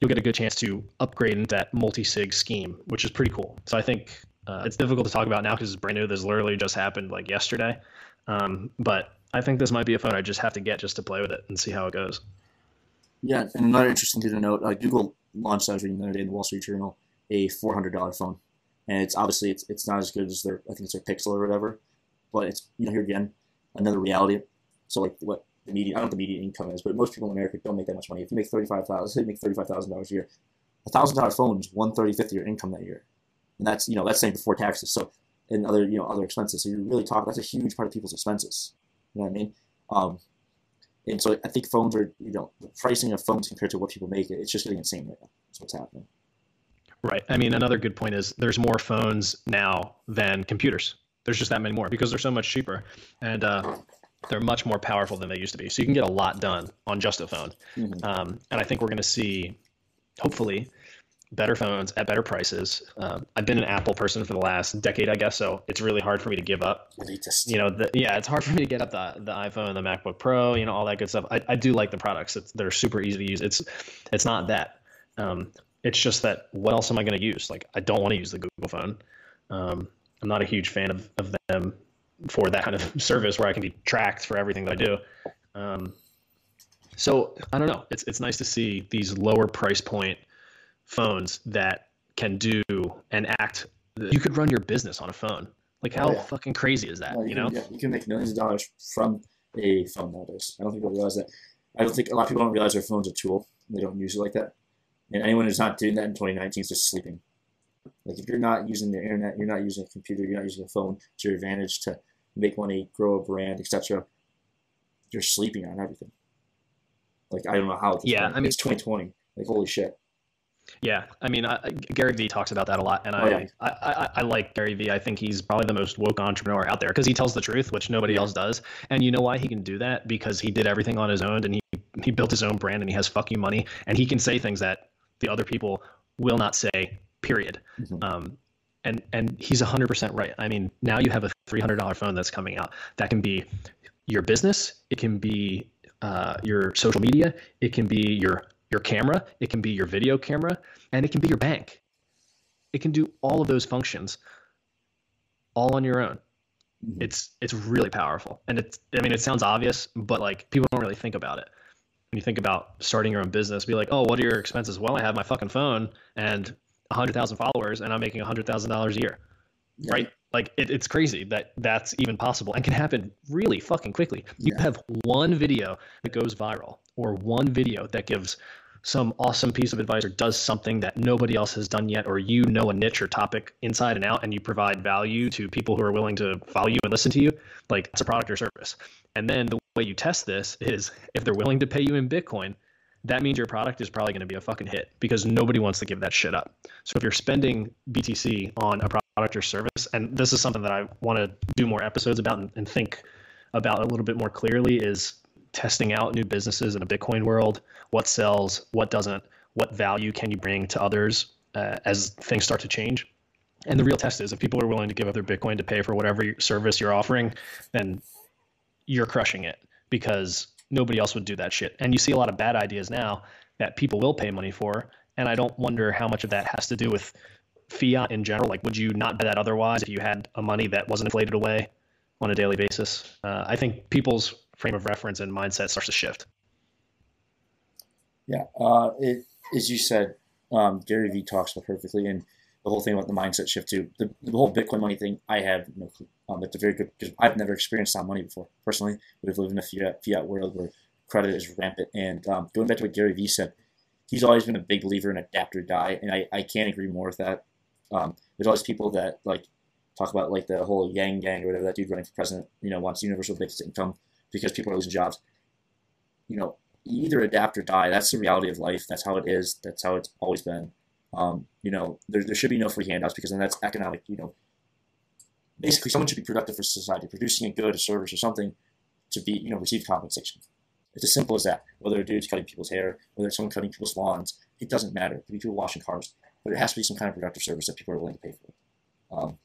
you'll get a good chance to upgrade into that multi-sig scheme, which is pretty cool. So I think uh, it's difficult to talk about now because it's brand new. This literally just happened like yesterday. Um, but I think this might be a phone I just have to get just to play with it and see how it goes.
Yeah, and another interesting thing to note: uh, Google launched, I was reading the other day in the Wall Street Journal, a four hundred dollar phone, and it's obviously it's, it's not as good as their I think it's their Pixel or whatever, but it's you know here again another reality. So like what the median, I don't know what the median income is, but most people in America don't make that much money. If you make thirty five thousand, make thirty five thousand dollars a year, a thousand dollar phone is one thirty fifth of your income that year, and that's you know that's saying before taxes. So and other you know other expenses. So you're really talking that's a huge part of people's expenses. You know what I mean? Um, and so I think phones are you know the pricing of phones compared to what people make it, it's just getting insane right now. That's what's happening.
Right. I mean, another good point is there's more phones now than computers. There's just that many more because they're so much cheaper, and uh, they're much more powerful than they used to be. So you can get a lot done on just a phone. Mm-hmm. Um, and I think we're going to see, hopefully, better phones at better prices. Um, I've been an Apple person for the last decade, I guess, so it's really hard for me to give up. Elitist. You know, the, yeah, it's hard for me to get up the the iPhone, the MacBook Pro, you know, all that good stuff. I, I do like the products; it's, they're super easy to use. It's it's not that. Um, it's just that what else am I going to use? Like, I don't want to use the Google phone. Um, I'm not a huge fan of, of them for that kind of *laughs* service where I can be tracked for everything that I do. Um, so I don't know. It's it's nice to see these lower price point phones that can do and act. You could run your business on a phone. Like how oh, yeah. fucking crazy is that?
You,
you
know,
can,
yeah, you can make millions of dollars from a phone nowadays. I don't think people realize that. I don't think a lot of people don't realize their phone's a tool. They don't use it like that. And anyone who's not doing that in 2019 is just sleeping. Like if you're not using the internet, you're not using a computer, you're not using a phone to your advantage to make money, grow a brand, etc. You're sleeping on everything. Like I don't know how.
yeah. I mean
it's 2020. Like holy shit.
Yeah, I mean, I, Gary Vee talks about that a lot, and I, oh, yeah. I, I, I, like Gary Vee. I think he's probably the most woke entrepreneur out there because he tells the truth, which nobody yeah. else does. And you know why he can do that? Because he did everything on his own, and he he built his own brand, and he has fucking money, and he can say things that the other people will not say. Period. Mm-hmm. Um, and and he's 100% right. I mean, now you have a $300 phone that's coming out that can be your business, it can be uh, your social media, it can be your your camera, it can be your video camera, and it can be your bank. It can do all of those functions all on your own. Mm-hmm. It's it's really powerful. And it's I mean it sounds obvious, but like people don't really think about it. When you think about starting your own business, be like, "Oh, what are your expenses?" Well, I have my fucking phone and 100,000 followers and I'm making $100,000 a year. Yeah. Right? Like it, it's crazy that that's even possible and can happen really fucking quickly. You yeah. have one video that goes viral or one video that gives some awesome piece of advice or does something that nobody else has done yet, or you know a niche or topic inside and out, and you provide value to people who are willing to follow you and listen to you, like it's a product or service. And then the way you test this is if they're willing to pay you in Bitcoin, that means your product is probably going to be a fucking hit because nobody wants to give that shit up. So if you're spending BTC on a product or service, and this is something that I want to do more episodes about and, and think about a little bit more clearly, is testing out new businesses in a Bitcoin world. What sells? What doesn't? What value can you bring to others uh, as things start to change? And the real test is if people are willing to give up their Bitcoin to pay for whatever service you're offering, then you're crushing it because nobody else would do that shit. And you see a lot of bad ideas now that people will pay money for. And I don't wonder how much of that has to do with fiat in general. Like, would you not buy that otherwise if you had a money that wasn't inflated away on a daily basis? Uh, I think people's frame of reference and mindset starts to shift.
Yeah, uh, it, as you said, um, Gary Vee talks about perfectly, and the whole thing about the mindset shift too. The, the whole Bitcoin money thing, I have no clue. Um, it's a very good because I've never experienced that money before. Personally, we've lived in a fiat, fiat world where credit is rampant. And um, going back to what Gary Vee said, he's always been a big believer in adapt or die, and I, I can't agree more with that. Um, there's always people that like talk about like the whole Yang Gang or whatever that dude running for president, you know, wants universal basic income because people are losing jobs. You know, either adapt or die. That's the reality of life. That's how it is. That's how it's always been. Um, you know, there, there should be no free handouts because then that's economic, you know, basically someone should be productive for society, producing a good, a service, or something to be, you know, receive compensation. It's as simple as that. Whether a dude's cutting people's hair, whether it's someone cutting people's lawns, it doesn't matter. It could be people washing cars, but it has to be some kind of productive service that people are willing to pay for. Um,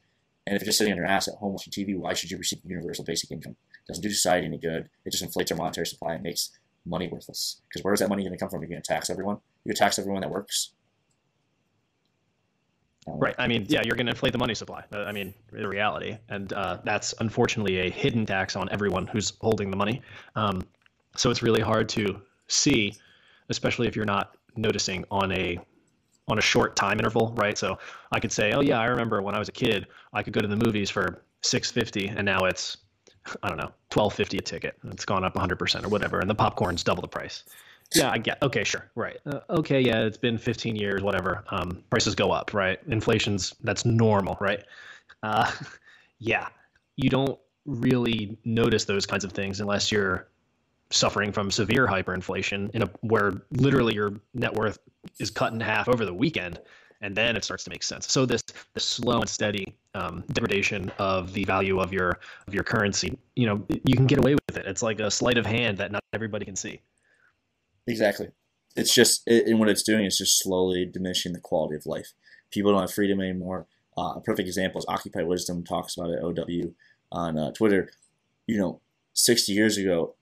and if you're just sitting on your ass at home watching TV, why should you receive universal basic income? It doesn't do society any good. It just inflates our monetary supply and makes money worthless. Because where is that money going to come from? You're going to tax everyone. You're going to tax everyone that works.
Right. I mean, yeah, you're going to inflate the money supply. Uh, I mean, the reality, and uh, that's unfortunately a hidden tax on everyone who's holding the money. Um, so it's really hard to see, especially if you're not noticing on a on a short time interval, right? So I could say, oh yeah, I remember when I was a kid, I could go to the movies for six fifty, and now it's I don't know, twelve fifty a ticket. It's gone up hundred percent or whatever, and the popcorn's double the price. Yeah, I get. Okay, sure, right. Uh, okay, yeah, it's been fifteen years, whatever. Um, prices go up, right? Inflation's that's normal, right? Uh, *laughs* yeah, you don't really notice those kinds of things unless you're suffering from severe hyperinflation in a where literally your net worth is cut in half over the weekend and then it starts to make sense. So this the slow and steady um, degradation of the value of your of your currency you know you can get away with it. It's like a sleight of hand that not everybody can see.
Exactly. It's just it, and what it's doing is just slowly diminishing the quality of life. People don't have freedom anymore. Uh, a perfect example is occupy wisdom talks about it ow on uh, twitter. You know 60 years ago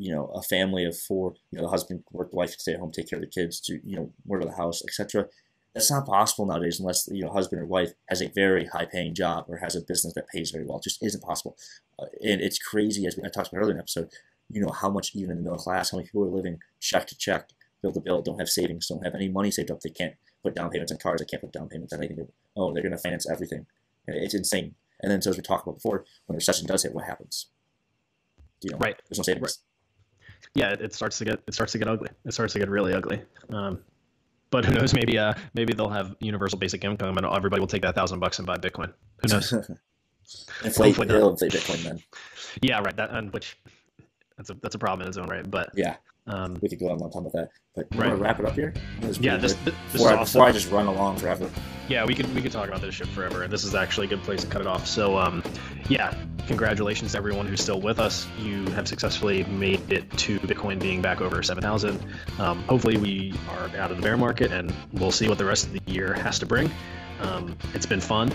you know a family of four you know the husband work the wife stay at home take care of the kids to you know work at the house etc that's not possible nowadays unless you know husband or wife has a very high paying job or has a business that pays very well. It just isn't possible. Uh, and it's crazy as we, i talked about earlier in the episode you know how much even in the middle class how many people are living check to check bill to bill don't have savings don't have any money saved up they can't put down payments on cars they can't put down payments on anything. Oh they're going to finance everything. It's insane. And then so as we talked about before when a recession does hit what happens? You know,
right.
there's no savings.
Right yeah, it, it, starts to get it starts to get ugly. It starts to get really ugly. Um, but who knows? Maybe uh, maybe they'll have universal basic income, and everybody will take that thousand bucks and buy Bitcoin. Who knows?
inflate, it'll inflate Bitcoin then.
Yeah, right. That and which that's a that's a problem in its own right. But
yeah, um, we could go on one time with that. But
right.
want to wrap it up here?
Yeah, this, this,
before, I, awesome. before I just run along forever.
Yeah, we could we could talk about this shit forever, and this is actually a good place to cut it off. So, um, yeah, congratulations to everyone who's still with us. You have successfully made it to Bitcoin being back over seven thousand. Um, hopefully, we are out of the bear market, and we'll see what the rest of the year has to bring. Um, it's been fun.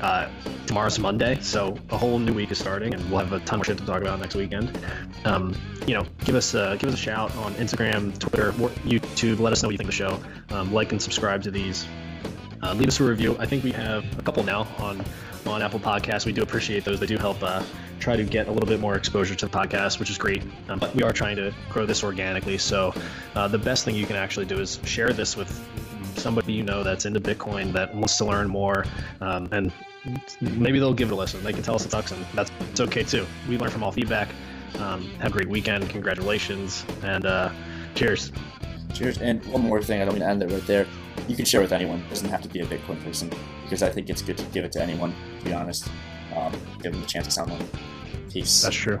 Uh, tomorrow's Monday, so a whole new week is starting, and we'll have a ton of shit to talk about next weekend. Um, you know, give us a, give us a shout on Instagram, Twitter, YouTube. Let us know what you think of the show. Um, like and subscribe to these. Uh, leave us a review. I think we have a couple now on on Apple Podcasts. We do appreciate those. They do help uh, try to get a little bit more exposure to the podcast, which is great. Um, but we are trying to grow this organically. So uh, the best thing you can actually do is share this with somebody you know that's into Bitcoin that wants to learn more, um, and maybe they'll give it a listen. They can tell us it sucks, and that's it's okay too. We learn from all feedback. Um, have a great weekend. Congratulations, and uh, cheers.
Cheers. And one more thing, I don't mean to end it right there. You can share with anyone. It doesn't have to be a Bitcoin person because I think it's good to give it to anyone. To be honest, um, give them the chance to sound one. Peace.
That's true.